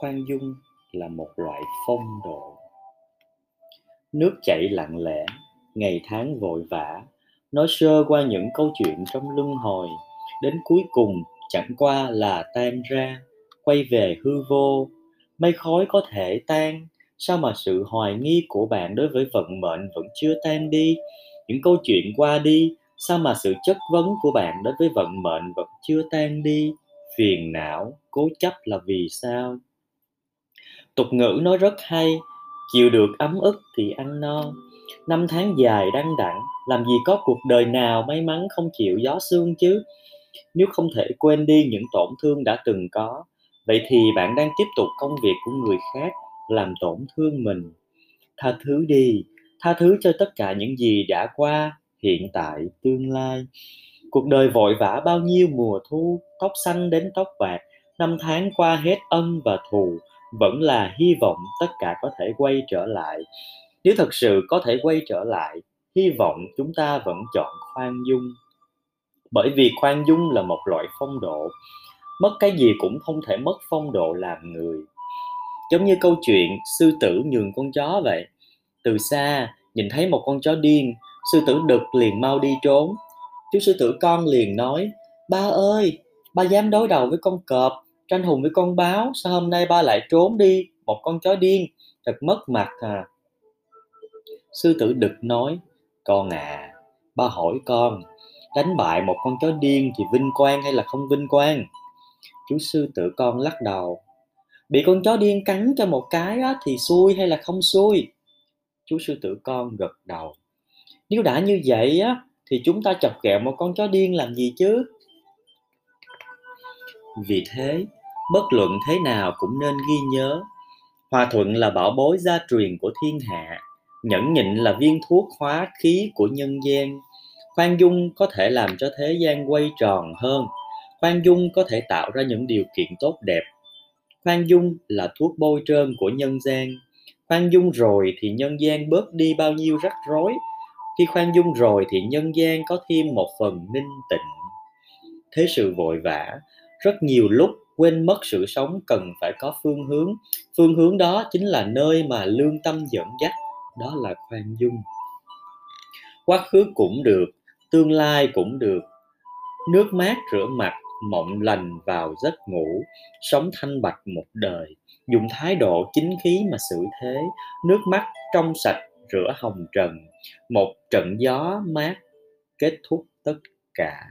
khoan dung là một loại phong độ. Nước chảy lặng lẽ, ngày tháng vội vã nói sơ qua những câu chuyện trong luân hồi, đến cuối cùng chẳng qua là tan ra, quay về hư vô. Mây khói có thể tan, sao mà sự hoài nghi của bạn đối với vận mệnh vẫn chưa tan đi? Những câu chuyện qua đi, sao mà sự chất vấn của bạn đối với vận mệnh vẫn chưa tan đi? Phiền não, cố chấp là vì sao? Tục ngữ nói rất hay, chịu được ấm ức thì ăn no. Năm tháng dài đăng đẳng làm gì có cuộc đời nào may mắn không chịu gió sương chứ? Nếu không thể quên đi những tổn thương đã từng có, vậy thì bạn đang tiếp tục công việc của người khác làm tổn thương mình. Tha thứ đi, tha thứ cho tất cả những gì đã qua, hiện tại, tương lai. Cuộc đời vội vã bao nhiêu mùa thu, tóc xanh đến tóc bạc, năm tháng qua hết ân và thù vẫn là hy vọng tất cả có thể quay trở lại. Nếu thật sự có thể quay trở lại, hy vọng chúng ta vẫn chọn khoan dung. Bởi vì khoan dung là một loại phong độ. Mất cái gì cũng không thể mất phong độ làm người. Giống như câu chuyện sư tử nhường con chó vậy. Từ xa, nhìn thấy một con chó điên, sư tử đực liền mau đi trốn. Chú sư tử con liền nói, ba ơi, ba dám đối đầu với con cọp tranh hùng với con báo sao hôm nay ba lại trốn đi? Một con chó điên thật mất mặt à. Sư tử đực nói con à ba hỏi con đánh bại một con chó điên thì vinh quang hay là không vinh quang? Chú sư tử con lắc đầu bị con chó điên cắn cho một cái á, thì xui hay là không xui? Chú sư tử con gật đầu nếu đã như vậy á thì chúng ta chọc ghẹo một con chó điên làm gì chứ? Vì thế bất luận thế nào cũng nên ghi nhớ. Hòa thuận là bảo bối gia truyền của thiên hạ, nhẫn nhịn là viên thuốc hóa khí của nhân gian. Khoan dung có thể làm cho thế gian quay tròn hơn. Khoan dung có thể tạo ra những điều kiện tốt đẹp. Khoan dung là thuốc bôi trơn của nhân gian. Khoan dung rồi thì nhân gian bớt đi bao nhiêu rắc rối. Khi khoan dung rồi thì nhân gian có thêm một phần ninh tịnh. Thế sự vội vã, rất nhiều lúc quên mất sự sống cần phải có phương hướng. Phương hướng đó chính là nơi mà lương tâm dẫn dắt, đó là khoan dung. Quá khứ cũng được, tương lai cũng được. Nước mát rửa mặt, mộng lành vào giấc ngủ, sống thanh bạch một đời. Dùng thái độ chính khí mà xử thế, nước mắt trong sạch rửa hồng trần. Một trận gió mát kết thúc tất cả.